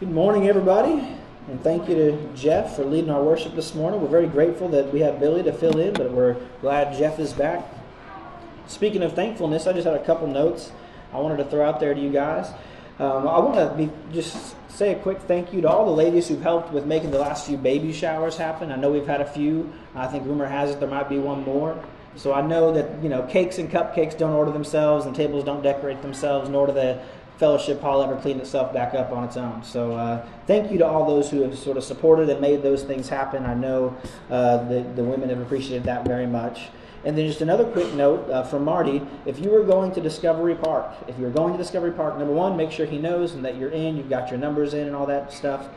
Good morning, everybody, and thank you to Jeff for leading our worship this morning. We're very grateful that we have Billy to fill in, but we're glad Jeff is back. Speaking of thankfulness, I just had a couple notes I wanted to throw out there to you guys. Um, I want to be, just say a quick thank you to all the ladies who've helped with making the last few baby showers happen. I know we've had a few. I think rumor has it there might be one more. So I know that you know cakes and cupcakes don't order themselves, and tables don't decorate themselves, nor do the fellowship hall ever clean itself back up on its own. So uh, thank you to all those who have sort of supported and made those things happen. I know uh, the, the women have appreciated that very much. And then just another quick note uh, from Marty. If you are going to Discovery Park, if you're going to Discovery Park, number one, make sure he knows and that you're in, you've got your numbers in and all that stuff.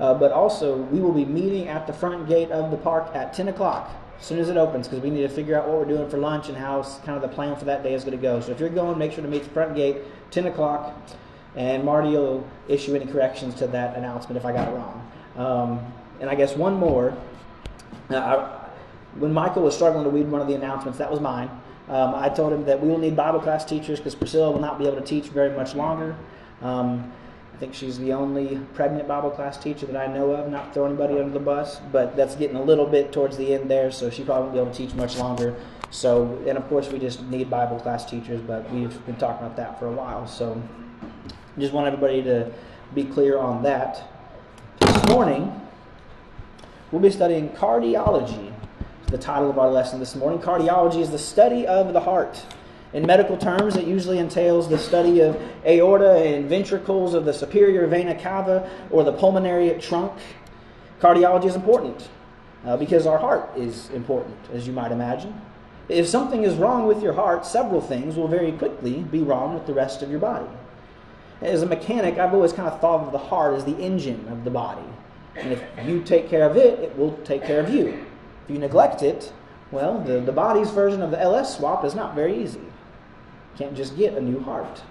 Uh, but also, we will be meeting at the front gate of the park at 10 o'clock as soon as it opens because we need to figure out what we're doing for lunch and how kind of the plan for that day is going to go. So if you're going, make sure to meet the front gate 10 o'clock, and Marty will issue any corrections to that announcement if I got it wrong. Um, and I guess one more. Uh, I, when Michael was struggling to read one of the announcements, that was mine. Um, I told him that we will need Bible class teachers because Priscilla will not be able to teach very much longer. Um, I think she's the only pregnant Bible class teacher that I know of, not throw anybody under the bus, but that's getting a little bit towards the end there, so she probably won't be able to teach much longer. So, and of course, we just need Bible class teachers, but we've been talking about that for a while. So, just want everybody to be clear on that. This morning, we'll be studying cardiology. The title of our lesson this morning. Cardiology is the study of the heart. In medical terms, it usually entails the study of aorta and ventricles of the superior vena cava or the pulmonary trunk. Cardiology is important uh, because our heart is important, as you might imagine. If something is wrong with your heart, several things will very quickly be wrong with the rest of your body. As a mechanic, I've always kind of thought of the heart as the engine of the body. And if you take care of it, it will take care of you. If you neglect it, well, the, the body's version of the LS swap is not very easy. Can't just get a new heart.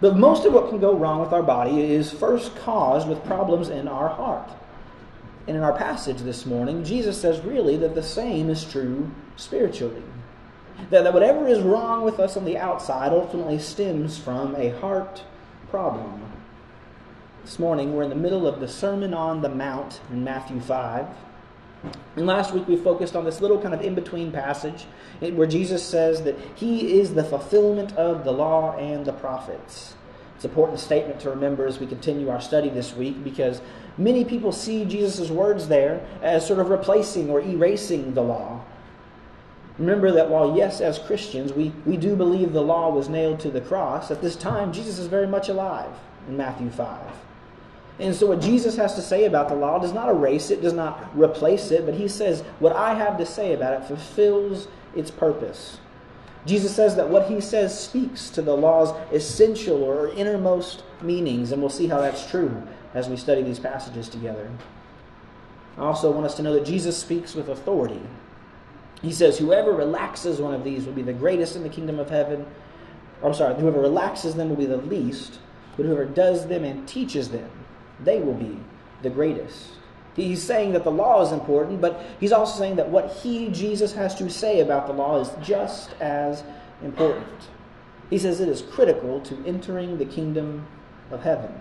But most of what can go wrong with our body is first caused with problems in our heart. And in our passage this morning, Jesus says really that the same is true spiritually. That, that whatever is wrong with us on the outside ultimately stems from a heart problem. This morning, we're in the middle of the Sermon on the Mount in Matthew 5. And last week we focused on this little kind of in between passage eh, where Jesus says that he is the fulfillment of the law and the prophets. It's an important statement to remember as we continue our study this week because many people see Jesus' words there as sort of replacing or erasing the law. Remember that while, yes, as Christians, we, we do believe the law was nailed to the cross, at this time, Jesus is very much alive in Matthew 5. And so, what Jesus has to say about the law does not erase it, does not replace it, but he says, What I have to say about it fulfills its purpose. Jesus says that what he says speaks to the law's essential or innermost meanings, and we'll see how that's true as we study these passages together. I also want us to know that Jesus speaks with authority. He says, Whoever relaxes one of these will be the greatest in the kingdom of heaven. I'm sorry, whoever relaxes them will be the least, but whoever does them and teaches them, they will be the greatest. He's saying that the law is important, but he's also saying that what he, Jesus, has to say about the law is just as important. He says it is critical to entering the kingdom of heaven.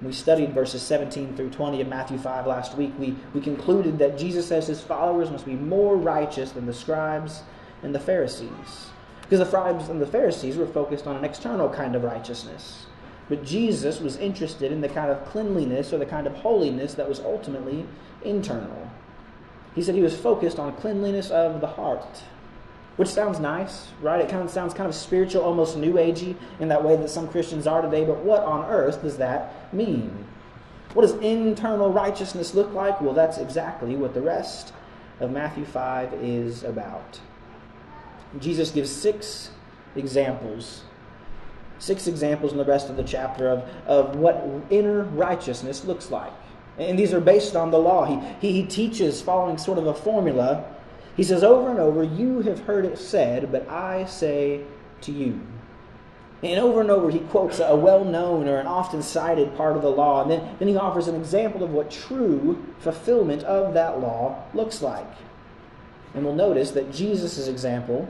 We studied verses 17 through 20 of Matthew 5 last week. We, we concluded that Jesus says his followers must be more righteous than the scribes and the Pharisees. Because the scribes and the Pharisees were focused on an external kind of righteousness. But Jesus was interested in the kind of cleanliness or the kind of holiness that was ultimately internal. He said he was focused on cleanliness of the heart. Which sounds nice, right? It kind of sounds kind of spiritual, almost new agey in that way that some Christians are today. But what on earth does that mean? What does internal righteousness look like? Well, that's exactly what the rest of Matthew 5 is about. Jesus gives six examples, six examples in the rest of the chapter of, of what inner righteousness looks like. And these are based on the law. He, he, he teaches following sort of a formula he says over and over, You have heard it said, but I say to you. And over and over, he quotes a well known or an often cited part of the law, and then, then he offers an example of what true fulfillment of that law looks like. And we'll notice that Jesus' example,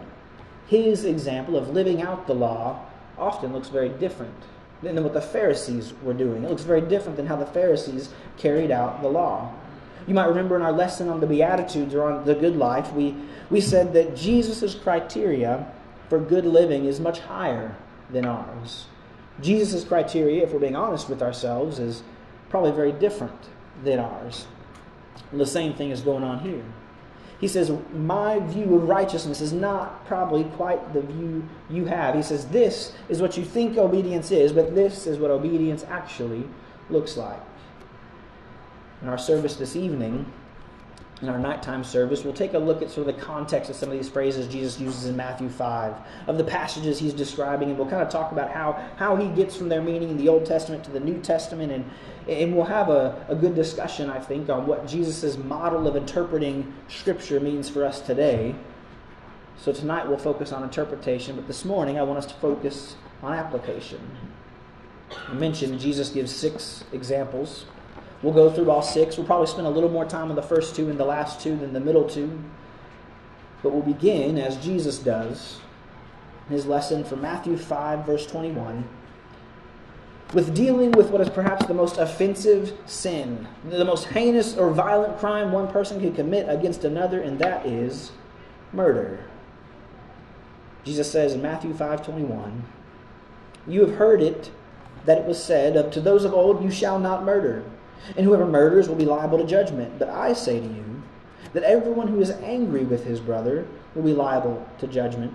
his example of living out the law, often looks very different than what the Pharisees were doing. It looks very different than how the Pharisees carried out the law. You might remember in our lesson on the Beatitudes or on the good life, we, we said that Jesus' criteria for good living is much higher than ours. Jesus' criteria, if we're being honest with ourselves, is probably very different than ours. And the same thing is going on here. He says, My view of righteousness is not probably quite the view you have. He says, This is what you think obedience is, but this is what obedience actually looks like. In our service this evening, in our nighttime service, we'll take a look at sort of the context of some of these phrases Jesus uses in Matthew 5, of the passages he's describing, and we'll kind of talk about how, how he gets from their meaning in the Old Testament to the New Testament, and, and we'll have a, a good discussion, I think, on what Jesus' model of interpreting Scripture means for us today. So tonight we'll focus on interpretation, but this morning I want us to focus on application. I mentioned Jesus gives six examples We'll go through all six. We'll probably spend a little more time on the first two and the last two than the middle two. But we'll begin, as Jesus does, his lesson from Matthew 5, verse 21, with dealing with what is perhaps the most offensive sin, the most heinous or violent crime one person can commit against another, and that is murder. Jesus says in Matthew 5:21, "You have heard it that it was said, to those of old, you shall not murder." and whoever murders will be liable to judgment. But I say to you that everyone who is angry with his brother will be liable to judgment.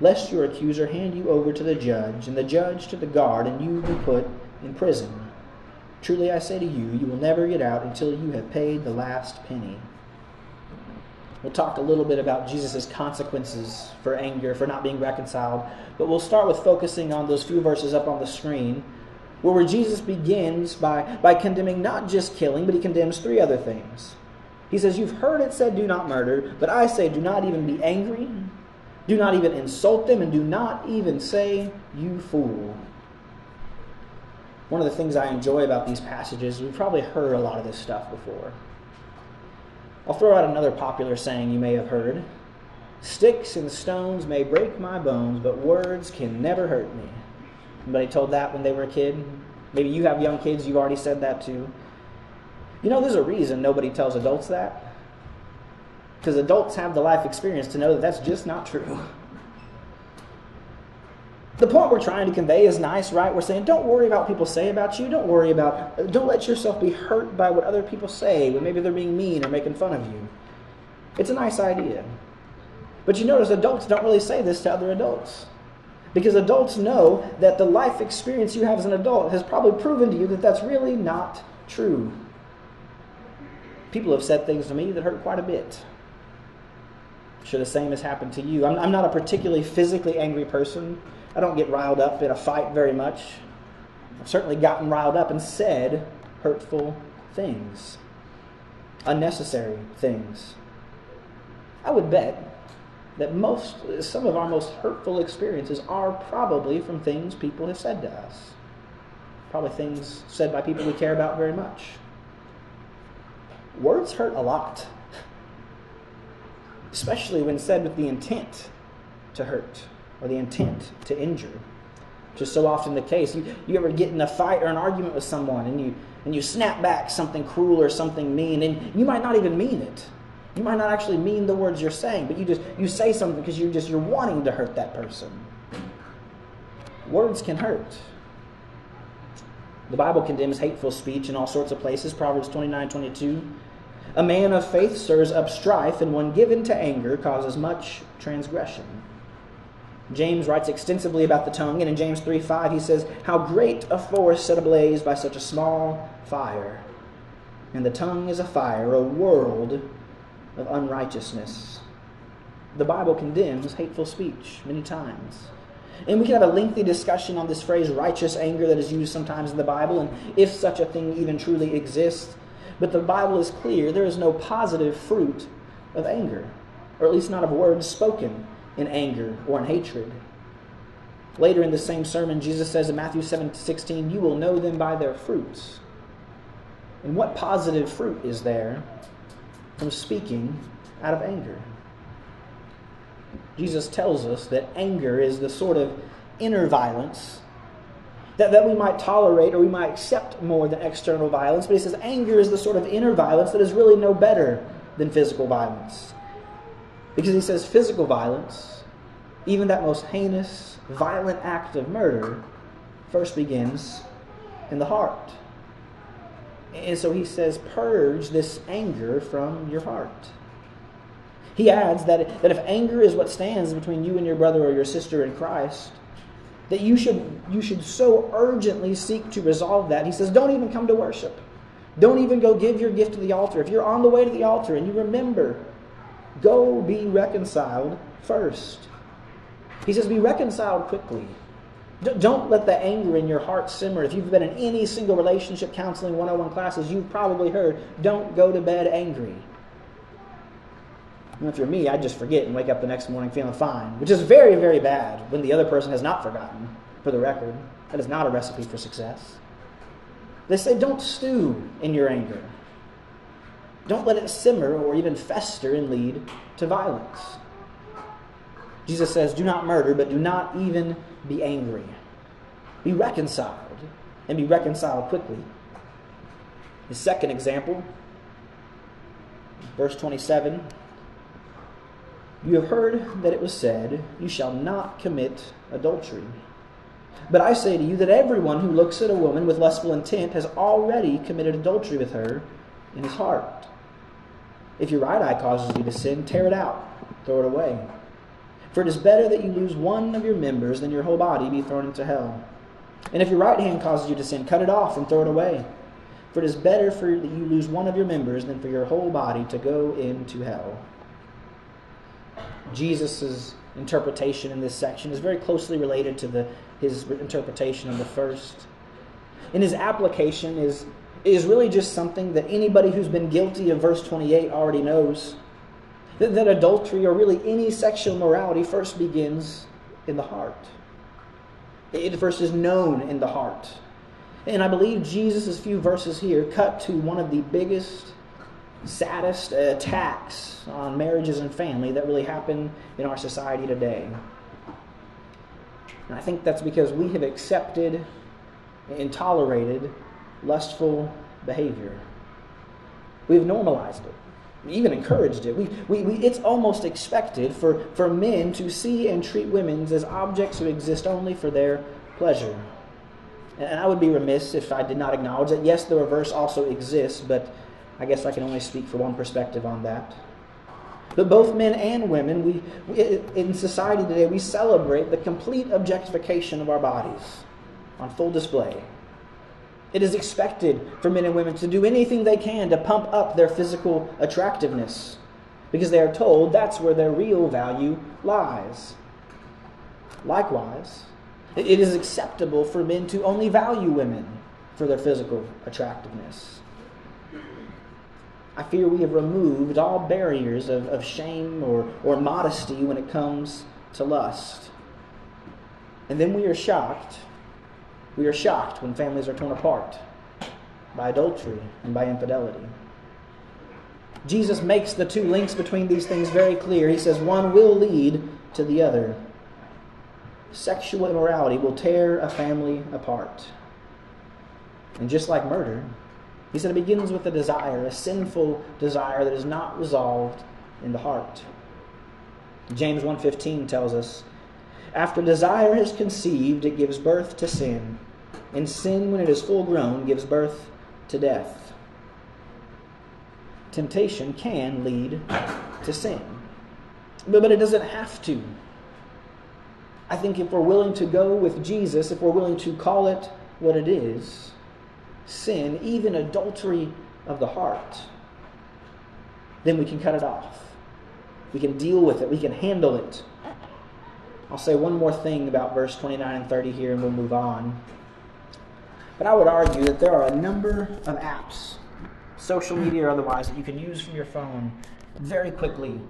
lest your accuser hand you over to the judge, and the judge to the guard, and you be put in prison. Truly I say to you, you will never get out until you have paid the last penny. We'll talk a little bit about Jesus' consequences for anger, for not being reconciled, but we'll start with focusing on those few verses up on the screen where Jesus begins by, by condemning not just killing, but he condemns three other things. He says, You've heard it said, do not murder, but I say, do not even be angry, do not even insult them, and do not even say, You fool. One of the things I enjoy about these passages, we've probably heard a lot of this stuff before. I'll throw out another popular saying you may have heard Sticks and stones may break my bones, but words can never hurt me. Anybody told that when they were a kid? Maybe you have young kids, you've already said that too. You know, there's a reason nobody tells adults that. Because adults have the life experience to know that that's just not true. The point we're trying to convey is nice, right? We're saying, don't worry about what people say about you. Don't worry about, don't let yourself be hurt by what other people say when maybe they're being mean or making fun of you. It's a nice idea. But you notice adults don't really say this to other adults. Because adults know that the life experience you have as an adult has probably proven to you that that's really not true. People have said things to me that hurt quite a bit. Sure, the same has happened to you. I'm, I'm not a particularly physically angry person. I don't get riled up in a fight very much. I've certainly gotten riled up and said hurtful things, unnecessary things. I would bet that most, some of our most hurtful experiences are probably from things people have said to us. Probably things said by people we care about very much. Words hurt a lot, especially when said with the intent to hurt or the intent to injure. Which is so often the case. You, you ever get in a fight or an argument with someone and you, and you snap back something cruel or something mean, and you might not even mean it you might not actually mean the words you're saying, but you just you say something because you're just you're wanting to hurt that person. Words can hurt. The Bible condemns hateful speech in all sorts of places. Proverbs 29 22. A man of faith stirs up strife, and one given to anger causes much transgression. James writes extensively about the tongue, and in James 3 5, he says, How great a forest set ablaze by such a small fire. And the tongue is a fire, a world of unrighteousness. The Bible condemns hateful speech many times. And we can have a lengthy discussion on this phrase righteous anger that is used sometimes in the Bible and if such a thing even truly exists. But the Bible is clear there is no positive fruit of anger, or at least not of words spoken in anger or in hatred. Later in the same sermon, Jesus says in Matthew 7 16, You will know them by their fruits. And what positive fruit is there from speaking out of anger? Jesus tells us that anger is the sort of inner violence that, that we might tolerate or we might accept more than external violence. But he says anger is the sort of inner violence that is really no better than physical violence. Because he says physical violence, even that most heinous, violent act of murder, first begins in the heart. And so he says, purge this anger from your heart. He adds that, that if anger is what stands between you and your brother or your sister in Christ, that you should, you should so urgently seek to resolve that. He says, don't even come to worship. Don't even go give your gift to the altar. If you're on the way to the altar and you remember, go be reconciled first. He says, be reconciled quickly. Don't let the anger in your heart simmer. If you've been in any single relationship counseling 101 classes, you've probably heard, don't go to bed angry. And if you're me, I just forget and wake up the next morning feeling fine, which is very, very bad when the other person has not forgotten, for the record. That is not a recipe for success. They say, don't stew in your anger. Don't let it simmer or even fester and lead to violence. Jesus says, do not murder, but do not even be angry. Be reconciled, and be reconciled quickly. The second example, verse 27 you have heard that it was said, You shall not commit adultery. But I say to you that everyone who looks at a woman with lustful intent has already committed adultery with her in his heart. If your right eye causes you to sin, tear it out, throw it away. For it is better that you lose one of your members than your whole body be thrown into hell. And if your right hand causes you to sin, cut it off and throw it away. For it is better for you that you lose one of your members than for your whole body to go into hell. Jesus' interpretation in this section is very closely related to the, his interpretation of the first. And his application is, is really just something that anybody who's been guilty of verse 28 already knows. That, that adultery or really any sexual morality first begins in the heart. It first is known in the heart. And I believe Jesus' few verses here cut to one of the biggest saddest attacks on marriages and family that really happen in our society today. And I think that's because we have accepted and tolerated lustful behavior. We've normalized it, even encouraged it. We, we, we, it's almost expected for, for men to see and treat women as objects who exist only for their pleasure. And I would be remiss if I did not acknowledge that, yes, the reverse also exists, but I guess I can only speak for one perspective on that. But both men and women, we, we, in society today, we celebrate the complete objectification of our bodies on full display. It is expected for men and women to do anything they can to pump up their physical attractiveness because they are told that's where their real value lies. Likewise, it is acceptable for men to only value women for their physical attractiveness. I fear we have removed all barriers of, of shame or, or modesty when it comes to lust. And then we are shocked. We are shocked when families are torn apart by adultery and by infidelity. Jesus makes the two links between these things very clear. He says one will lead to the other. Sexual immorality will tear a family apart. And just like murder, he said it begins with a desire, a sinful desire that is not resolved in the heart. James 1:15 tells us, "After desire is conceived, it gives birth to sin, and sin when it is full grown gives birth to death." Temptation can lead to sin. But, but it doesn't have to. I think if we're willing to go with Jesus, if we're willing to call it what it is, sin, even adultery of the heart, then we can cut it off. We can deal with it. We can handle it. I'll say one more thing about verse 29 and 30 here and we'll move on. But I would argue that there are a number of apps, social media or otherwise, that you can use from your phone very quickly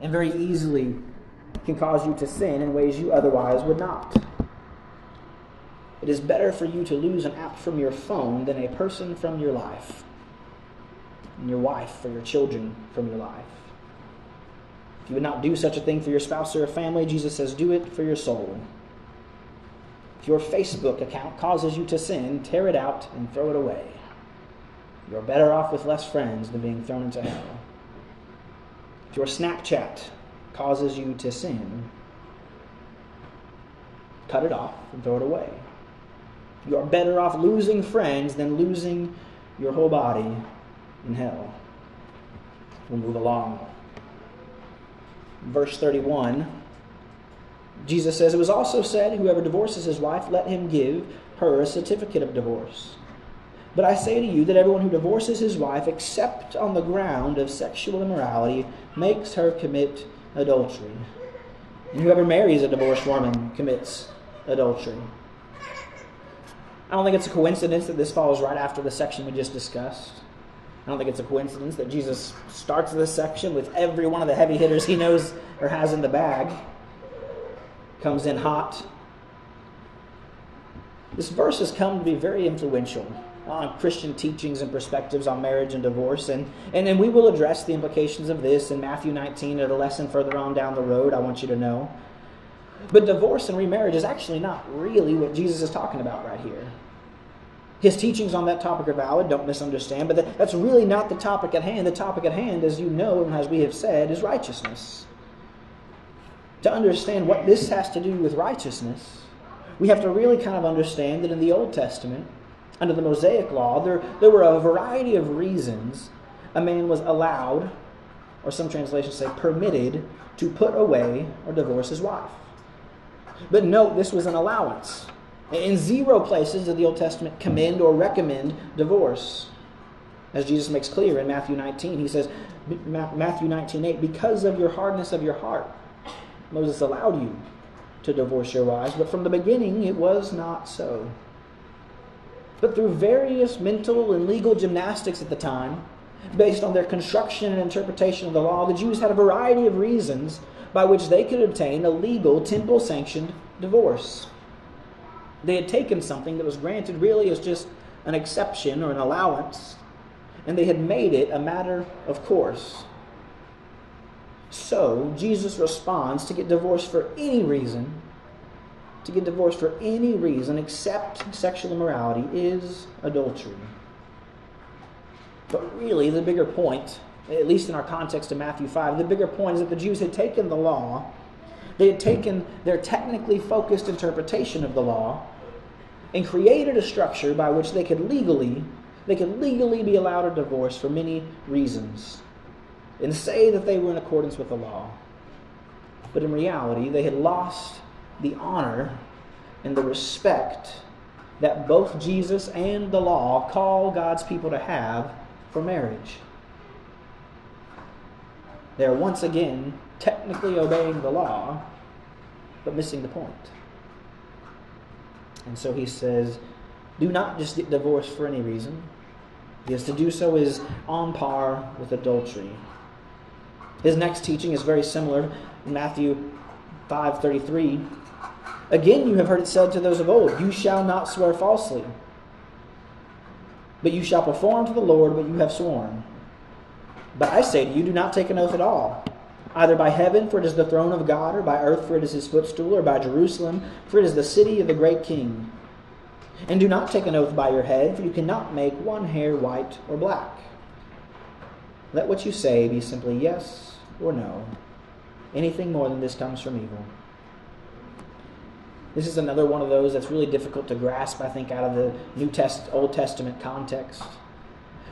and very easily can cause you to sin in ways you otherwise would not. It is better for you to lose an app from your phone than a person from your life, and your wife or your children from your life. If you would not do such a thing for your spouse or family, Jesus says, do it for your soul. If your Facebook account causes you to sin, tear it out and throw it away. You're better off with less friends than being thrown into hell. If your Snapchat causes you to sin, cut it off and throw it away. You are better off losing friends than losing your whole body in hell. We'll move along. Verse 31 Jesus says, It was also said, Whoever divorces his wife, let him give her a certificate of divorce. But I say to you that everyone who divorces his wife, except on the ground of sexual immorality, makes her commit adultery. And whoever marries a divorced woman commits adultery. I don't think it's a coincidence that this falls right after the section we just discussed. I don't think it's a coincidence that Jesus starts this section with every one of the heavy hitters he knows or has in the bag. Comes in hot. This verse has come to be very influential on Christian teachings and perspectives on marriage and divorce. And, and, and we will address the implications of this in Matthew 19 at a lesson further on down the road, I want you to know. But divorce and remarriage is actually not really what Jesus is talking about right here. His teachings on that topic are valid, don't misunderstand, but that's really not the topic at hand. The topic at hand, as you know and as we have said, is righteousness. To understand what this has to do with righteousness, we have to really kind of understand that in the Old Testament, under the Mosaic law, there, there were a variety of reasons a man was allowed, or some translations say permitted, to put away or divorce his wife. But note, this was an allowance. In zero places did the Old Testament commend or recommend divorce. As Jesus makes clear in Matthew 19, he says, Matthew 19, 8, because of your hardness of your heart, Moses allowed you to divorce your wives, but from the beginning it was not so. But through various mental and legal gymnastics at the time, based on their construction and interpretation of the law, the Jews had a variety of reasons by which they could obtain a legal, temple sanctioned divorce. They had taken something that was granted really as just an exception or an allowance, and they had made it a matter of course. So, Jesus responds to get divorced for any reason, to get divorced for any reason except sexual immorality, is adultery. But really, the bigger point, at least in our context of Matthew 5, the bigger point is that the Jews had taken the law, they had taken their technically focused interpretation of the law, and created a structure by which they could legally they could legally be allowed a divorce for many reasons and say that they were in accordance with the law. But in reality, they had lost the honor and the respect that both Jesus and the law call God's people to have for marriage. They are once again technically obeying the law, but missing the point. And so he says, do not just get divorced for any reason, because to do so is on par with adultery. His next teaching is very similar Matthew 5:33. Again, you have heard it said to those of old, You shall not swear falsely, but you shall perform to the Lord what you have sworn. But I say to you, do not take an oath at all either by heaven, for it is the throne of God, or by earth, for it is his footstool, or by Jerusalem, for it is the city of the great king. And do not take an oath by your head, for you cannot make one hair white or black. Let what you say be simply yes or no. Anything more than this comes from evil. This is another one of those that's really difficult to grasp, I think, out of the New Test, Old Testament context.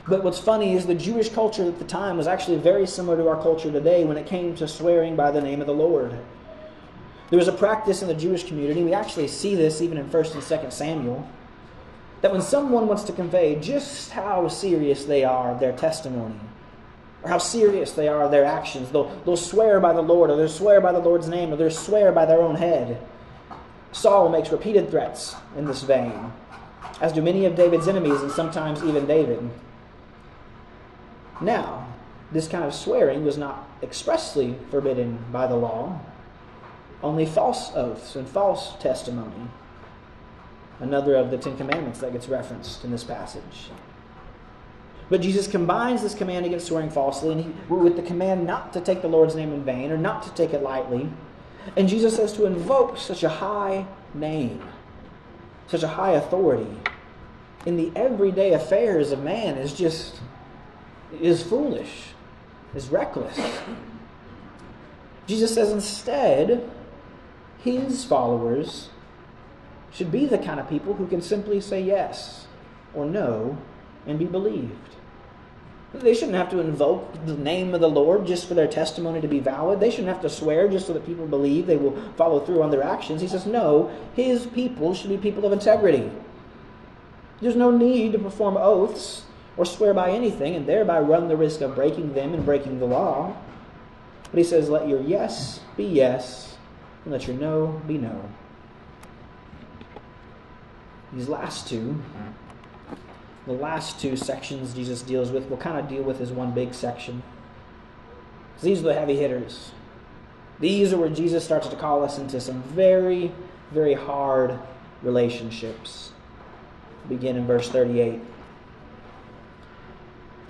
But what's funny is the Jewish culture at the time was actually very similar to our culture today when it came to swearing by the name of the Lord. There was a practice in the Jewish community, we actually see this even in 1st and 2nd Samuel, that when someone wants to convey just how serious they are of their testimony, or how serious they are of their actions. They'll, they'll swear by the Lord, or they'll swear by the Lord's name, or they'll swear by their own head. Saul makes repeated threats in this vein, as do many of David's enemies, and sometimes even David. Now, this kind of swearing was not expressly forbidden by the law, only false oaths and false testimony. Another of the Ten Commandments that gets referenced in this passage. But Jesus combines this command against swearing falsely and he, with the command not to take the Lord's name in vain or not to take it lightly. And Jesus says to invoke such a high name, such a high authority in the everyday affairs of man is just is foolish, is reckless. Jesus says instead, his followers should be the kind of people who can simply say yes or no and be believed. They shouldn't have to invoke the name of the Lord just for their testimony to be valid. They shouldn't have to swear just so that people believe they will follow through on their actions. He says, no, his people should be people of integrity. There's no need to perform oaths or swear by anything and thereby run the risk of breaking them and breaking the law. But he says, let your yes be yes, and let your no be no. These last two, the last two sections Jesus deals with, we'll kind of deal with as one big section. These are the heavy hitters. These are where Jesus starts to call us into some very, very hard relationships. Begin in verse 38.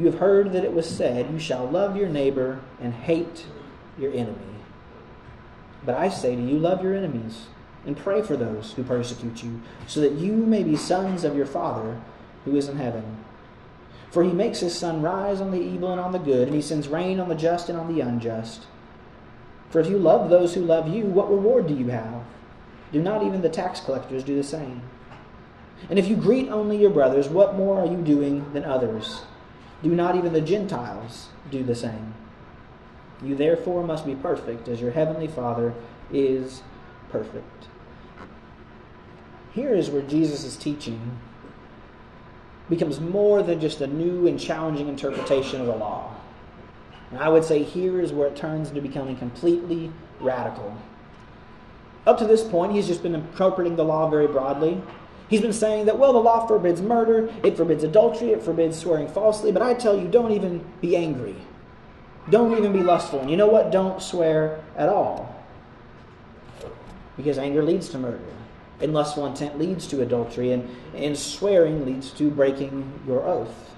You have heard that it was said, You shall love your neighbor and hate your enemy. But I say to you, love your enemies and pray for those who persecute you, so that you may be sons of your Father who is in heaven. For he makes his sun rise on the evil and on the good, and he sends rain on the just and on the unjust. For if you love those who love you, what reward do you have? Do not even the tax collectors do the same? And if you greet only your brothers, what more are you doing than others? Do not even the Gentiles do the same? You therefore must be perfect as your heavenly Father is perfect. Here is where Jesus' teaching becomes more than just a new and challenging interpretation of the law. And I would say here is where it turns into becoming completely radical. Up to this point, he's just been interpreting the law very broadly. He's been saying that, well, the law forbids murder, it forbids adultery, it forbids swearing falsely, but I tell you, don't even be angry. Don't even be lustful. And you know what? Don't swear at all. Because anger leads to murder, and lustful intent leads to adultery, and, and swearing leads to breaking your oath.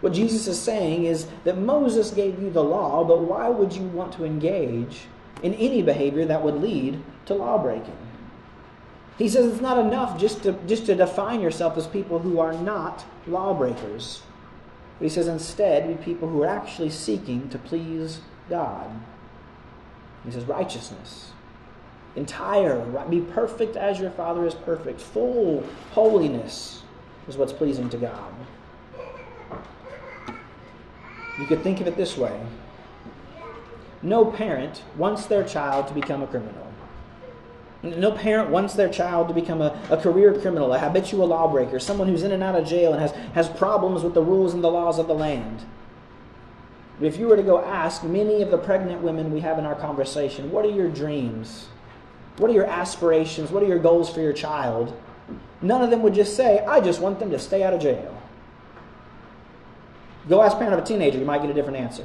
What Jesus is saying is that Moses gave you the law, but why would you want to engage in any behavior that would lead to law breaking? He says it's not enough just to, just to define yourself as people who are not lawbreakers. But he says instead, be people who are actually seeking to please God. He says righteousness. Entire, be perfect as your Father is perfect. Full holiness is what's pleasing to God. You could think of it this way no parent wants their child to become a criminal. No parent wants their child to become a, a career criminal, a habitual lawbreaker, someone who's in and out of jail and has, has problems with the rules and the laws of the land. If you were to go ask many of the pregnant women we have in our conversation, what are your dreams? What are your aspirations? What are your goals for your child? None of them would just say, I just want them to stay out of jail. Go ask parent of a teenager, you might get a different answer.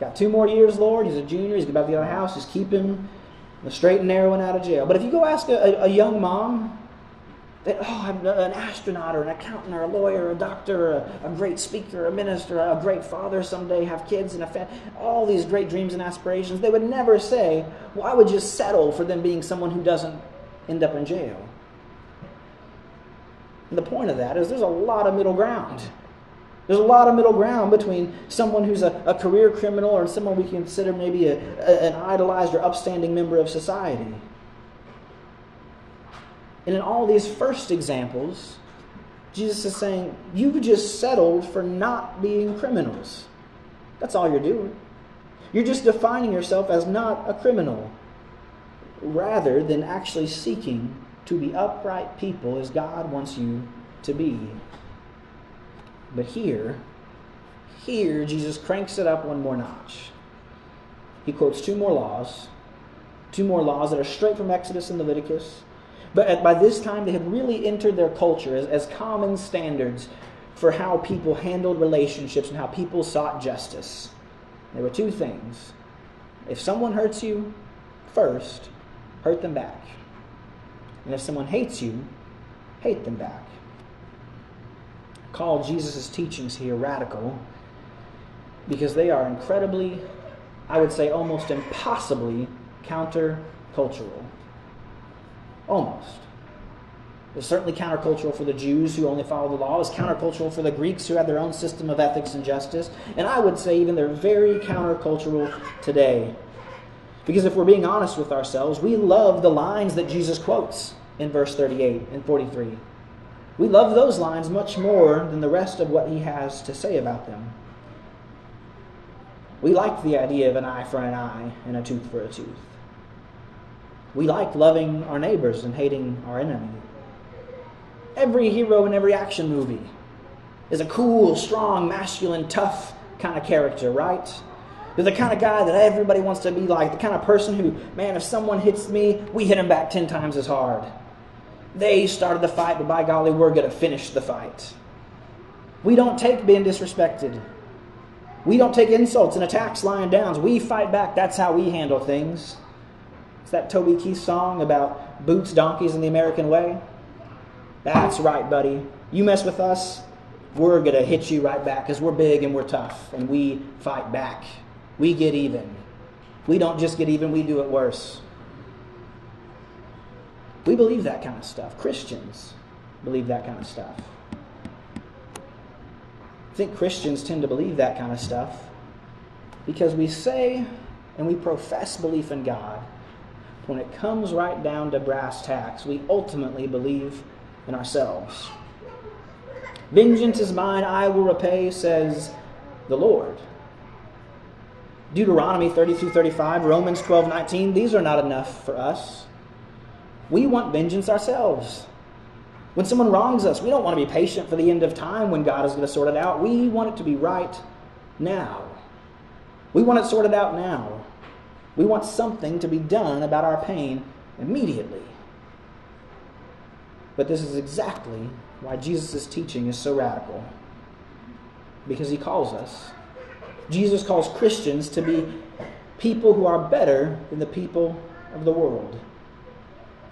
Got two more years, Lord. He's a junior. He's about to get out of the house. Just keep him the straight and narrow and out of jail. But if you go ask a, a, young mom that, oh, I'm an astronaut or an accountant or a lawyer or a doctor or a, a great speaker, a minister, a great father someday, have kids and a family, all these great dreams and aspirations, they would never say, well, would just settle for them being someone who doesn't end up in jail. And the point of that is there's a lot of middle ground There's a lot of middle ground between someone who's a, a career criminal or someone we consider maybe a, a, an idolized or upstanding member of society. And in all these first examples, Jesus is saying, You've just settled for not being criminals. That's all you're doing. You're just defining yourself as not a criminal, rather than actually seeking to be upright people as God wants you to be. But here, here, Jesus cranks it up one more notch. He quotes two more laws, two more laws that are straight from Exodus and Leviticus. But by this time, they had really entered their culture as, as common standards for how people handled relationships and how people sought justice. There were two things. If someone hurts you, first, hurt them back. And if someone hates you, hate them back. Call Jesus' teachings here radical because they are incredibly, I would say almost impossibly countercultural. Almost. It's certainly countercultural for the Jews who only follow the law. It's countercultural for the Greeks who had their own system of ethics and justice. And I would say even they're very countercultural today. Because if we're being honest with ourselves, we love the lines that Jesus quotes in verse 38 and 43. We love those lines much more than the rest of what he has to say about them. We like the idea of an eye for an eye and a tooth for a tooth. We like loving our neighbors and hating our enemy. Every hero in every action movie is a cool, strong, masculine, tough kind of character, right? They're the kind of guy that everybody wants to be like, the kind of person who, man, if someone hits me, we hit him back 10 times as hard. They started the fight, but by golly, we're going to finish the fight. We don't take being disrespected. We don't take insults and attacks lying down. We fight back. That's how we handle things. It's that Toby Keith song about boots, donkeys, and the American way. That's right, buddy. You mess with us, we're going to hit you right back because we're big and we're tough and we fight back. We get even. We don't just get even, we do it worse. We believe that kind of stuff. Christians believe that kind of stuff. I think Christians tend to believe that kind of stuff because we say and we profess belief in God. When it comes right down to brass tacks, we ultimately believe in ourselves. Vengeance is mine, I will repay, says the Lord. Deuteronomy 32 35, Romans 12 19, these are not enough for us. We want vengeance ourselves. When someone wrongs us, we don't want to be patient for the end of time when God is going to sort it out. We want it to be right now. We want it sorted out now. We want something to be done about our pain immediately. But this is exactly why Jesus' teaching is so radical. Because he calls us. Jesus calls Christians to be people who are better than the people of the world.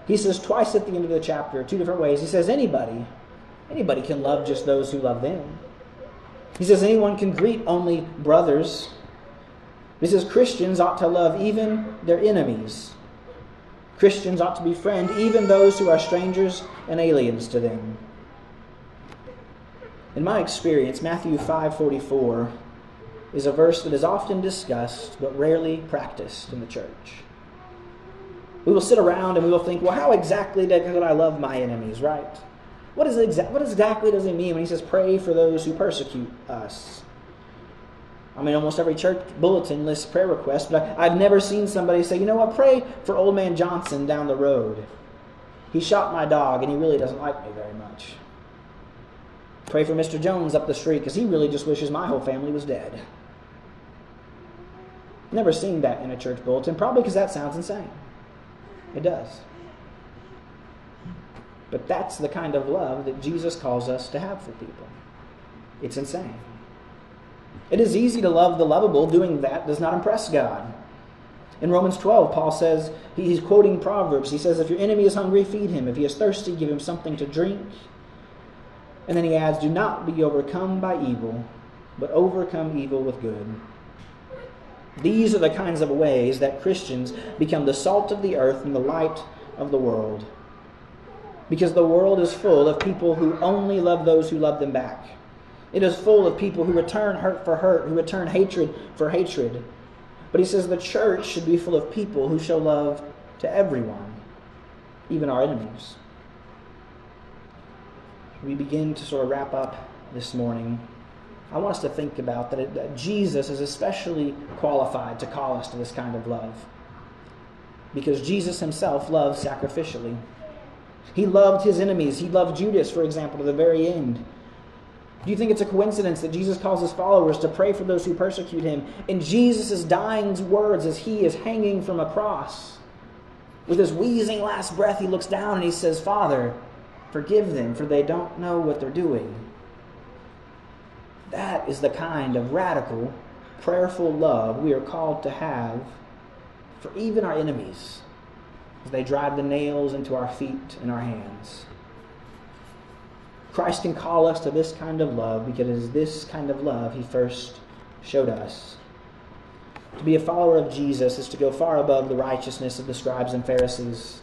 He says twice at the end of the chapter, two different ways. He says, anybody, anybody can love just those who love them. He says, anyone can greet only brothers. He says, Christians ought to love even their enemies. Christians ought to befriend even those who are strangers and aliens to them. In my experience, Matthew 5:44 is a verse that is often discussed but rarely practiced in the church. We will sit around and we will think, well, how exactly could I love my enemies, right? What, is exa- what exactly does he mean when he says, pray for those who persecute us? I mean, almost every church bulletin lists prayer requests, but I, have never seen somebody say, you know what, pray for old man Johnson down the road. He shot my dog and he really doesn't like me very much. Pray for Mr. Jones up the street because he really just wishes my whole family was dead. Never seen that in a church bulletin, probably because that sounds insane. It does. But that's the kind of love that Jesus calls us to have for people. It's insane. It is easy to love the lovable. Doing that does not impress God. In Romans 12, Paul says, he's quoting Proverbs. He says, If your enemy is hungry, feed him. If he is thirsty, give him something to drink. And then he adds, Do not be overcome by evil, but overcome evil with good. These are the kinds of ways that Christians become the salt of the earth and the light of the world. Because the world is full of people who only love those who love them back It is full of people who return hurt for hurt, who return hatred for hatred. But he says the church should be full of people who show love to everyone, even our enemies. We begin to sort of wrap up this morning. I want us to think about that, it, that Jesus is especially qualified to call us to this kind of love. Because Jesus himself loved sacrificially. He loved his enemies. He loved Judas, for example, to the very end. Do you think it's a coincidence that Jesus calls his followers to pray for those who persecute him? In Jesus' dying words, as he is hanging from a cross, with his wheezing last breath, he looks down and he says, Father, forgive them, for they don't know what they're doing. That is the kind of radical, prayerful love we are called to have for even our enemies as they drive the nails into our feet and our hands. Christ can call us to this kind of love because it is this kind of love he first showed us. To be a follower of Jesus is to go far above the righteousness of the scribes and Pharisees.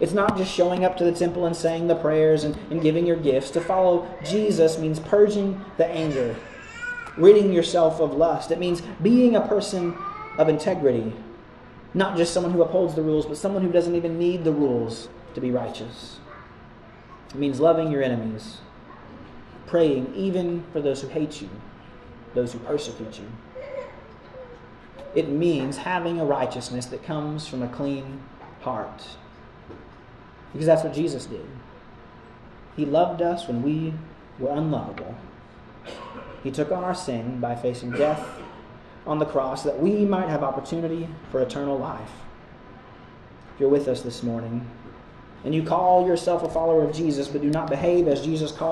It's not just showing up to the temple and saying the prayers and, and giving your gifts. To follow Jesus means purging the anger, ridding yourself of lust. It means being a person of integrity, not just someone who upholds the rules, but someone who doesn't even need the rules to be righteous. It means loving your enemies, praying even for those who hate you, those who persecute you. It means having a righteousness that comes from a clean heart. Because that's what Jesus did. He loved us when we were unlovable. He took on our sin by facing death on the cross that we might have opportunity for eternal life. If you're with us this morning and you call yourself a follower of Jesus but do not behave as Jesus called,